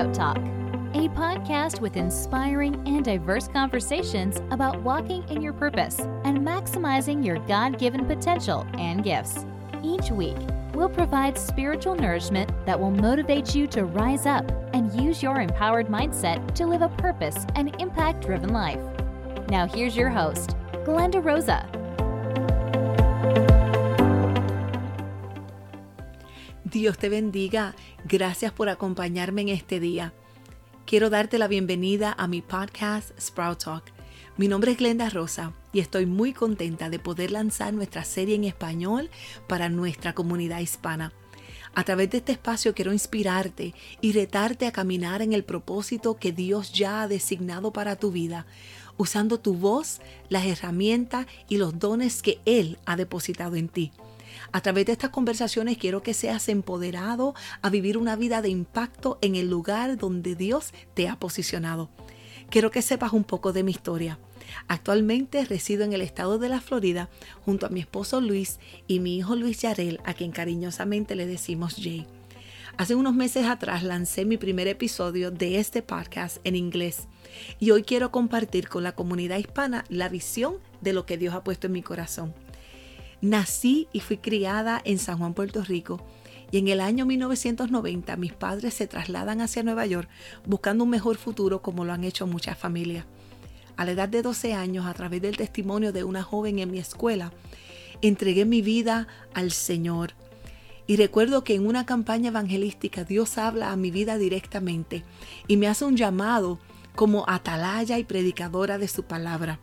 Sprout Talk, a podcast with inspiring and diverse conversations about walking in your purpose and maximizing your God given potential and gifts. Each week, we'll provide spiritual nourishment that will motivate you to rise up and use your empowered mindset to live a purpose and impact driven life. Now, here's your host, Glenda Rosa. Dios te bendiga. Gracias por acompañarme en este día. Quiero darte la bienvenida a mi podcast Sprout Talk. Mi nombre es Glenda Rosa y estoy muy contenta de poder lanzar nuestra serie en español para nuestra comunidad hispana. A través de este espacio quiero inspirarte y retarte a caminar en el propósito que Dios ya ha designado para tu vida, usando tu voz, las herramientas y los dones que Él ha depositado en ti. A través de estas conversaciones quiero que seas empoderado a vivir una vida de impacto en el lugar donde Dios te ha posicionado. Quiero que sepas un poco de mi historia. Actualmente resido en el estado de la Florida junto a mi esposo Luis y mi hijo Luis Yarel, a quien cariñosamente le decimos Jay. Hace unos meses atrás lancé mi primer episodio de este podcast en inglés y hoy quiero compartir con la comunidad hispana la visión de lo que Dios ha puesto en mi corazón. Nací y fui criada en San Juan, Puerto Rico. Y en el año 1990 mis padres se trasladan hacia Nueva York buscando un mejor futuro como lo han hecho muchas familias. A la edad de 12 años, a través del testimonio de una joven en mi escuela, entregué mi vida al Señor. Y recuerdo que en una campaña evangelística Dios habla a mi vida directamente y me hace un llamado como atalaya y predicadora de su palabra.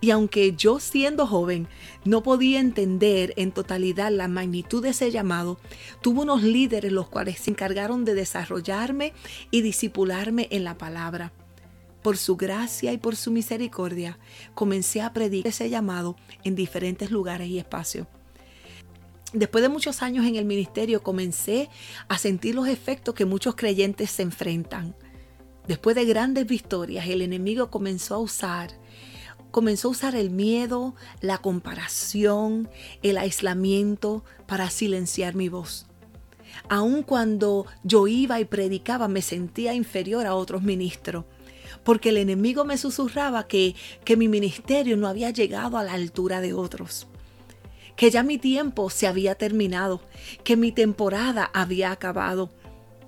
Y aunque yo siendo joven no podía entender en totalidad la magnitud de ese llamado, tuve unos líderes los cuales se encargaron de desarrollarme y disipularme en la palabra. Por su gracia y por su misericordia, comencé a predicar ese llamado en diferentes lugares y espacios. Después de muchos años en el ministerio, comencé a sentir los efectos que muchos creyentes se enfrentan. Después de grandes victorias, el enemigo comenzó a usar comenzó a usar el miedo, la comparación, el aislamiento para silenciar mi voz. Aun cuando yo iba y predicaba me sentía inferior a otros ministros, porque el enemigo me susurraba que, que mi ministerio no había llegado a la altura de otros, que ya mi tiempo se había terminado, que mi temporada había acabado,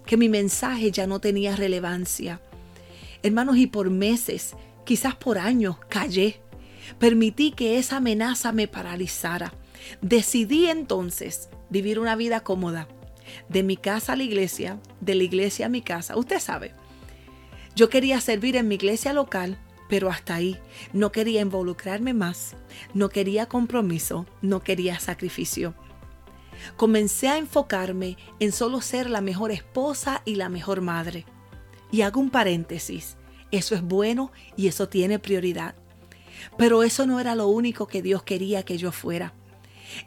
que mi mensaje ya no tenía relevancia. Hermanos, y por meses quizás por años, callé. Permití que esa amenaza me paralizara. Decidí entonces vivir una vida cómoda. De mi casa a la iglesia, de la iglesia a mi casa. Usted sabe, yo quería servir en mi iglesia local, pero hasta ahí. No quería involucrarme más, no quería compromiso, no quería sacrificio. Comencé a enfocarme en solo ser la mejor esposa y la mejor madre. Y hago un paréntesis. Eso es bueno y eso tiene prioridad. Pero eso no era lo único que Dios quería que yo fuera.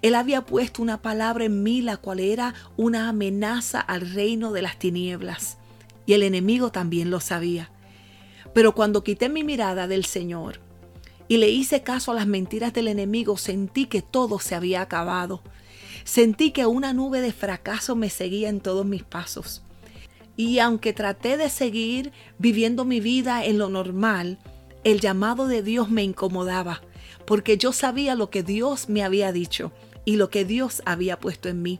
Él había puesto una palabra en mí, la cual era una amenaza al reino de las tinieblas. Y el enemigo también lo sabía. Pero cuando quité mi mirada del Señor y le hice caso a las mentiras del enemigo, sentí que todo se había acabado. Sentí que una nube de fracaso me seguía en todos mis pasos. Y aunque traté de seguir viviendo mi vida en lo normal, el llamado de Dios me incomodaba, porque yo sabía lo que Dios me había dicho y lo que Dios había puesto en mí.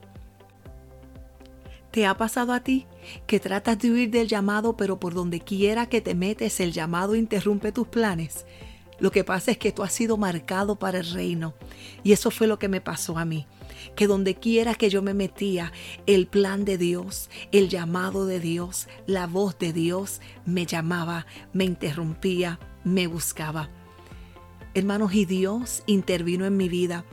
¿Te ha pasado a ti que tratas de huir del llamado, pero por donde quiera que te metes el llamado interrumpe tus planes? Lo que pasa es que tú has sido marcado para el reino. Y eso fue lo que me pasó a mí. Que donde quiera que yo me metía, el plan de Dios, el llamado de Dios, la voz de Dios me llamaba, me interrumpía, me buscaba. Hermanos, y Dios intervino en mi vida.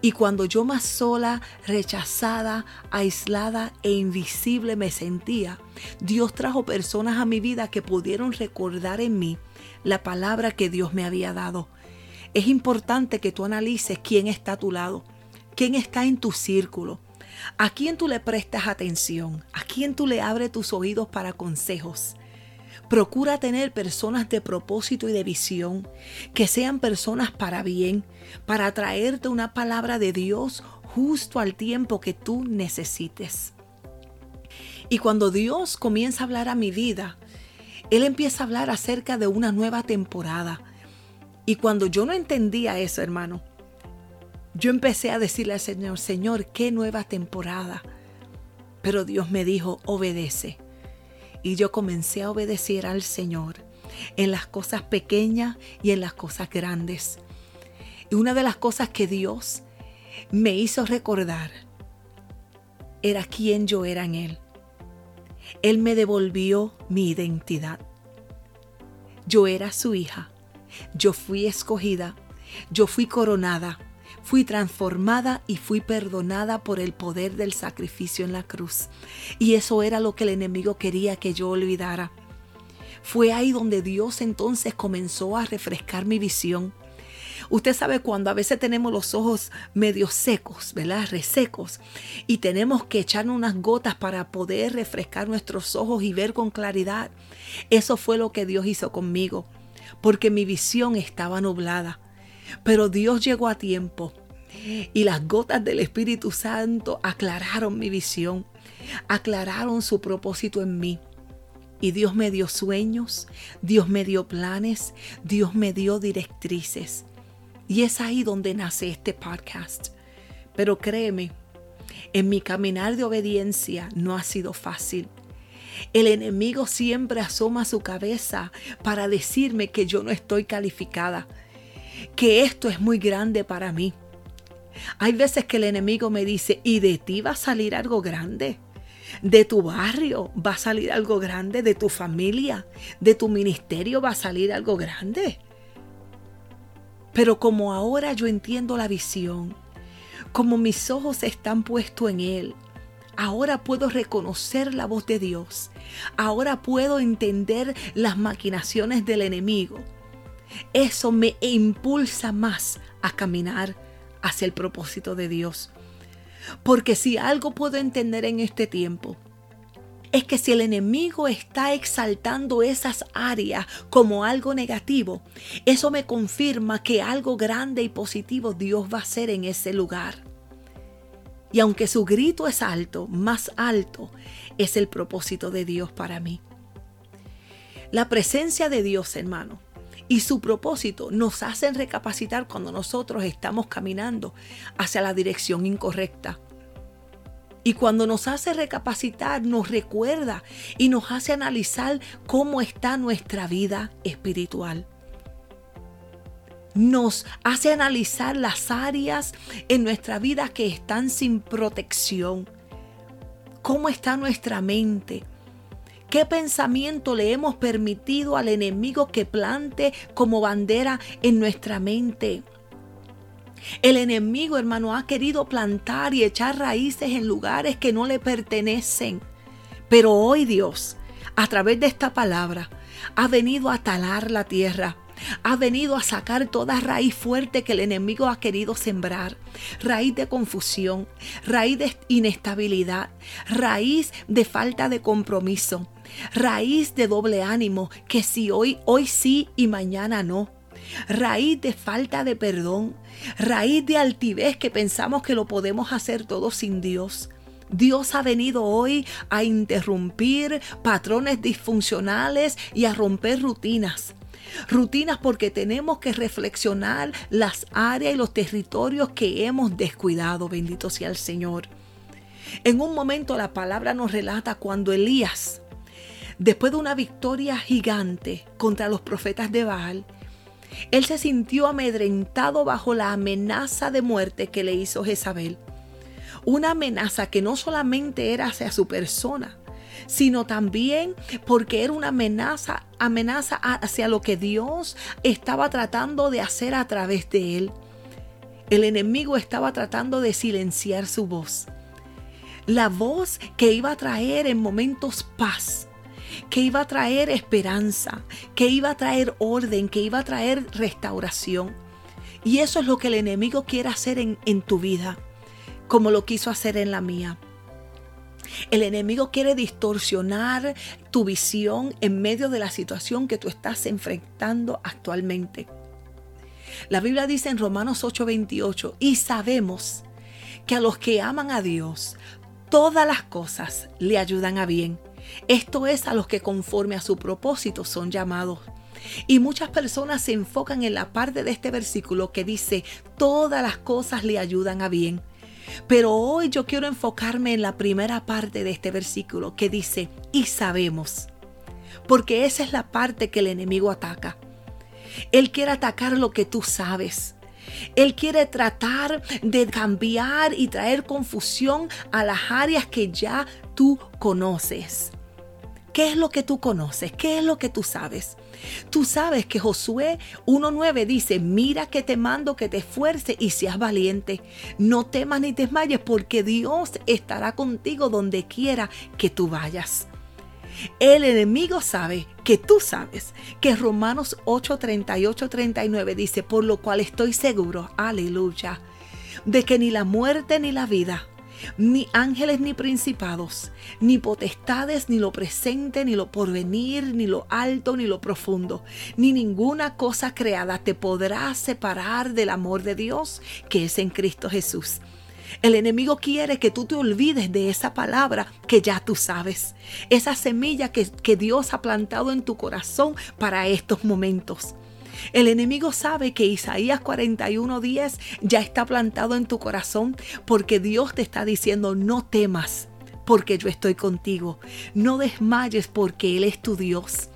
Y cuando yo más sola, rechazada, aislada e invisible me sentía, Dios trajo personas a mi vida que pudieron recordar en mí la palabra que Dios me había dado. Es importante que tú analices quién está a tu lado, quién está en tu círculo, a quién tú le prestas atención, a quién tú le abres tus oídos para consejos. Procura tener personas de propósito y de visión, que sean personas para bien, para traerte una palabra de Dios justo al tiempo que tú necesites. Y cuando Dios comienza a hablar a mi vida, Él empieza a hablar acerca de una nueva temporada. Y cuando yo no entendía eso, hermano, yo empecé a decirle al Señor, Señor, qué nueva temporada. Pero Dios me dijo, obedece. Y yo comencé a obedecer al Señor en las cosas pequeñas y en las cosas grandes. Y una de las cosas que Dios me hizo recordar era quién yo era en Él. Él me devolvió mi identidad. Yo era su hija. Yo fui escogida. Yo fui coronada. Fui transformada y fui perdonada por el poder del sacrificio en la cruz. Y eso era lo que el enemigo quería que yo olvidara. Fue ahí donde Dios entonces comenzó a refrescar mi visión. Usted sabe cuando a veces tenemos los ojos medio secos, ¿verdad? Resecos. Y tenemos que echar unas gotas para poder refrescar nuestros ojos y ver con claridad. Eso fue lo que Dios hizo conmigo, porque mi visión estaba nublada. Pero Dios llegó a tiempo y las gotas del Espíritu Santo aclararon mi visión, aclararon su propósito en mí. Y Dios me dio sueños, Dios me dio planes, Dios me dio directrices. Y es ahí donde nace este podcast. Pero créeme, en mi caminar de obediencia no ha sido fácil. El enemigo siempre asoma su cabeza para decirme que yo no estoy calificada, que esto es muy grande para mí. Hay veces que el enemigo me dice, ¿y de ti va a salir algo grande? De tu barrio va a salir algo grande, de tu familia, de tu ministerio va a salir algo grande. Pero como ahora yo entiendo la visión, como mis ojos están puestos en Él, ahora puedo reconocer la voz de Dios, ahora puedo entender las maquinaciones del enemigo. Eso me impulsa más a caminar hacia el propósito de Dios. Porque si algo puedo entender en este tiempo, es que si el enemigo está exaltando esas áreas como algo negativo, eso me confirma que algo grande y positivo Dios va a hacer en ese lugar. Y aunque su grito es alto, más alto es el propósito de Dios para mí. La presencia de Dios, hermano, y su propósito nos hacen recapacitar cuando nosotros estamos caminando hacia la dirección incorrecta. Y cuando nos hace recapacitar, nos recuerda y nos hace analizar cómo está nuestra vida espiritual. Nos hace analizar las áreas en nuestra vida que están sin protección. ¿Cómo está nuestra mente? ¿Qué pensamiento le hemos permitido al enemigo que plante como bandera en nuestra mente? El enemigo, hermano, ha querido plantar y echar raíces en lugares que no le pertenecen. Pero hoy Dios, a través de esta palabra, ha venido a talar la tierra ha venido a sacar toda raíz fuerte que el enemigo ha querido sembrar. Raíz de confusión, raíz de inestabilidad, raíz de falta de compromiso, raíz de doble ánimo, que si hoy, hoy sí y mañana no. Raíz de falta de perdón, raíz de altivez que pensamos que lo podemos hacer todo sin Dios. Dios ha venido hoy a interrumpir patrones disfuncionales y a romper rutinas. Rutinas porque tenemos que reflexionar las áreas y los territorios que hemos descuidado. Bendito sea el Señor. En un momento la palabra nos relata cuando Elías, después de una victoria gigante contra los profetas de Baal, él se sintió amedrentado bajo la amenaza de muerte que le hizo Jezabel. Una amenaza que no solamente era hacia su persona, sino también porque era una amenaza, amenaza hacia lo que Dios estaba tratando de hacer a través de él. El enemigo estaba tratando de silenciar su voz. La voz que iba a traer en momentos paz, que iba a traer esperanza, que iba a traer orden, que iba a traer restauración. Y eso es lo que el enemigo quiere hacer en, en tu vida, como lo quiso hacer en la mía. El enemigo quiere distorsionar tu visión en medio de la situación que tú estás enfrentando actualmente. La Biblia dice en Romanos 8:28, y sabemos que a los que aman a Dios, todas las cosas le ayudan a bien. Esto es a los que conforme a su propósito son llamados. Y muchas personas se enfocan en la parte de este versículo que dice, todas las cosas le ayudan a bien. Pero hoy yo quiero enfocarme en la primera parte de este versículo que dice, y sabemos. Porque esa es la parte que el enemigo ataca. Él quiere atacar lo que tú sabes. Él quiere tratar de cambiar y traer confusión a las áreas que ya tú conoces. ¿Qué es lo que tú conoces? ¿Qué es lo que tú sabes? Tú sabes que Josué 1.9 dice, mira que te mando que te esfuerces y seas valiente. No temas ni desmayes porque Dios estará contigo donde quiera que tú vayas. El enemigo sabe que tú sabes que Romanos 8, 38, 39 dice, por lo cual estoy seguro, aleluya, de que ni la muerte ni la vida ni ángeles ni principados, ni potestades, ni lo presente, ni lo porvenir, ni lo alto, ni lo profundo, ni ninguna cosa creada te podrá separar del amor de Dios que es en Cristo Jesús. El enemigo quiere que tú te olvides de esa palabra que ya tú sabes, esa semilla que, que Dios ha plantado en tu corazón para estos momentos. El enemigo sabe que Isaías 41:10 ya está plantado en tu corazón porque Dios te está diciendo no temas porque yo estoy contigo. No desmayes porque Él es tu Dios.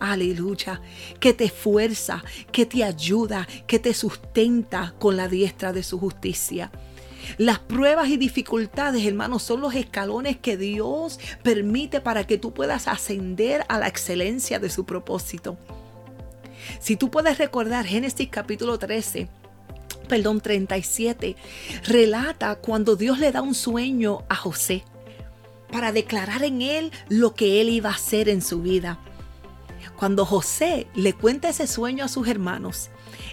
Aleluya, que te fuerza, que te ayuda, que te sustenta con la diestra de su justicia. Las pruebas y dificultades, hermanos, son los escalones que Dios permite para que tú puedas ascender a la excelencia de su propósito. Si tú puedes recordar Génesis capítulo 13, perdón, 37, relata cuando Dios le da un sueño a José para declarar en él lo que él iba a hacer en su vida. Cuando José le cuenta ese sueño a sus hermanos,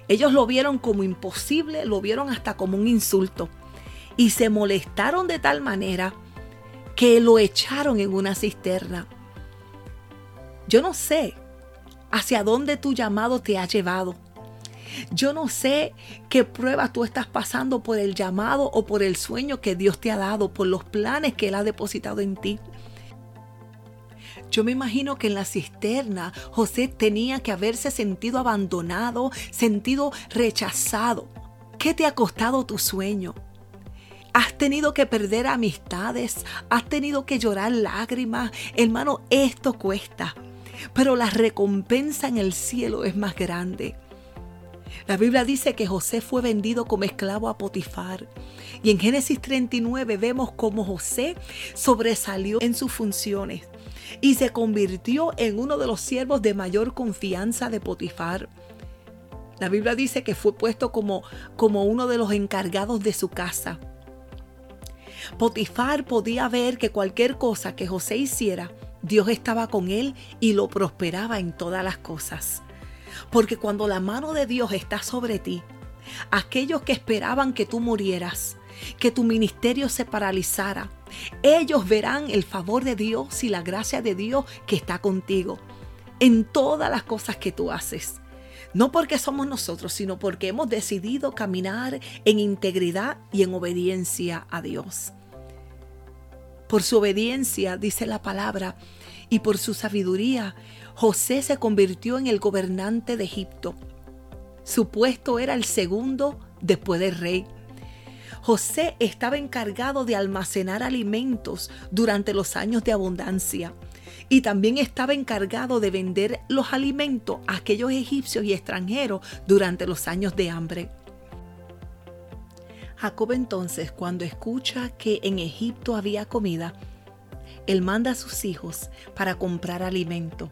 ellos lo vieron como imposible, lo vieron hasta como un insulto y se molestaron de tal manera que lo echaron en una cisterna. Yo no sé hacia dónde tu llamado te ha llevado. Yo no sé qué prueba tú estás pasando por el llamado o por el sueño que Dios te ha dado, por los planes que Él ha depositado en ti. Yo me imagino que en la cisterna José tenía que haberse sentido abandonado, sentido rechazado. ¿Qué te ha costado tu sueño? Has tenido que perder amistades, has tenido que llorar lágrimas. Hermano, esto cuesta pero la recompensa en el cielo es más grande. La Biblia dice que José fue vendido como esclavo a Potifar. Y en Génesis 39 vemos cómo José sobresalió en sus funciones y se convirtió en uno de los siervos de mayor confianza de Potifar. La Biblia dice que fue puesto como, como uno de los encargados de su casa. Potifar podía ver que cualquier cosa que José hiciera Dios estaba con él y lo prosperaba en todas las cosas. Porque cuando la mano de Dios está sobre ti, aquellos que esperaban que tú murieras, que tu ministerio se paralizara, ellos verán el favor de Dios y la gracia de Dios que está contigo en todas las cosas que tú haces. No porque somos nosotros, sino porque hemos decidido caminar en integridad y en obediencia a Dios. Por su obediencia, dice la palabra, y por su sabiduría, José se convirtió en el gobernante de Egipto. Su puesto era el segundo después del rey. José estaba encargado de almacenar alimentos durante los años de abundancia y también estaba encargado de vender los alimentos a aquellos egipcios y extranjeros durante los años de hambre. Jacob entonces, cuando escucha que en Egipto había comida, él manda a sus hijos para comprar alimento.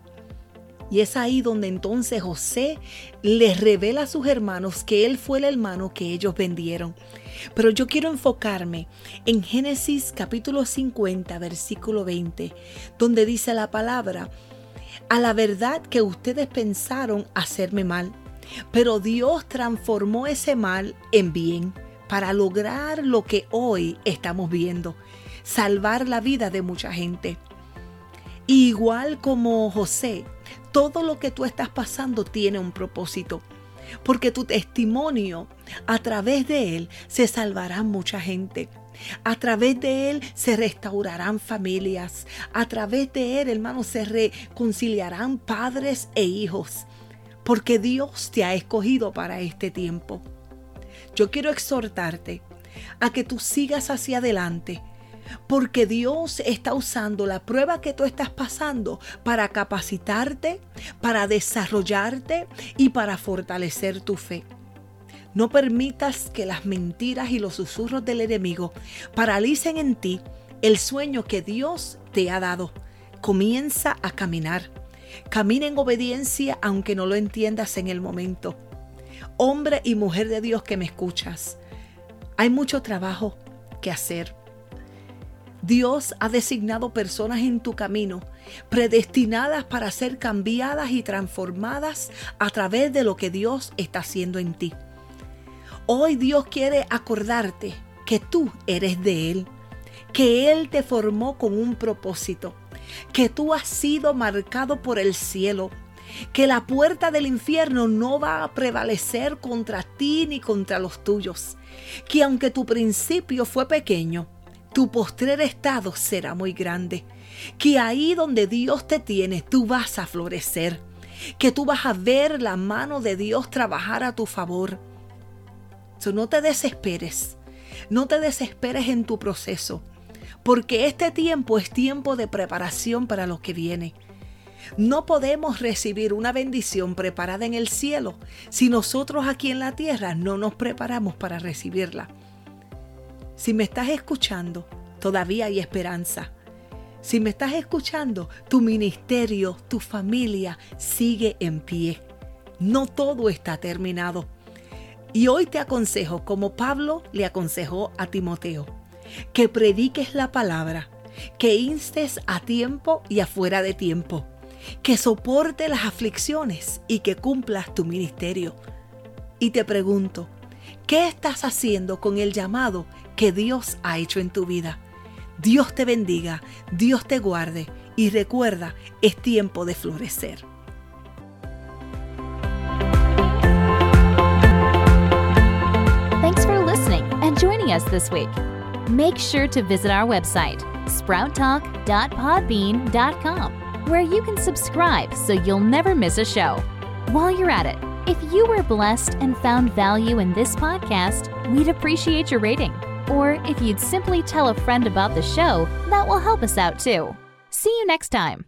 Y es ahí donde entonces José les revela a sus hermanos que él fue el hermano que ellos vendieron. Pero yo quiero enfocarme en Génesis capítulo 50, versículo 20, donde dice la palabra, a la verdad que ustedes pensaron hacerme mal, pero Dios transformó ese mal en bien para lograr lo que hoy estamos viendo, salvar la vida de mucha gente. Igual como José, todo lo que tú estás pasando tiene un propósito, porque tu testimonio, a través de él, se salvará mucha gente. A través de Él se restaurarán familias. A través de Él, hermano, se reconciliarán padres e hijos. Porque Dios te ha escogido para este tiempo. Yo quiero exhortarte a que tú sigas hacia adelante porque Dios está usando la prueba que tú estás pasando para capacitarte, para desarrollarte y para fortalecer tu fe. No permitas que las mentiras y los susurros del enemigo paralicen en ti el sueño que Dios te ha dado. Comienza a caminar. Camina en obediencia aunque no lo entiendas en el momento. Hombre y mujer de Dios que me escuchas, hay mucho trabajo que hacer. Dios ha designado personas en tu camino, predestinadas para ser cambiadas y transformadas a través de lo que Dios está haciendo en ti. Hoy Dios quiere acordarte que tú eres de Él, que Él te formó con un propósito, que tú has sido marcado por el cielo, que la puerta del infierno no va a prevalecer contra ti ni contra los tuyos, que aunque tu principio fue pequeño, tu postrer estado será muy grande. Que ahí donde Dios te tiene, tú vas a florecer. Que tú vas a ver la mano de Dios trabajar a tu favor. no te desesperes. No te desesperes en tu proceso. Porque este tiempo es tiempo de preparación para lo que viene. No podemos recibir una bendición preparada en el cielo si nosotros aquí en la tierra no nos preparamos para recibirla. Si me estás escuchando, todavía hay esperanza. Si me estás escuchando, tu ministerio, tu familia sigue en pie. No todo está terminado. Y hoy te aconsejo, como Pablo le aconsejó a Timoteo, que prediques la palabra, que instes a tiempo y afuera de tiempo, que soporte las aflicciones y que cumplas tu ministerio. Y te pregunto, ¿qué estás haciendo con el llamado que Dios ha hecho en tu vida. Dios te bendiga, Dios te guarde y recuerda, es tiempo de florecer. Thanks for listening and joining us this week. Make sure to visit our website, sprouttalk.podbean.com, where you can subscribe so you'll never miss a show. While you're at it, if you were blessed and found value in this podcast, we'd appreciate your rating. Or if you'd simply tell a friend about the show, that will help us out too. See you next time.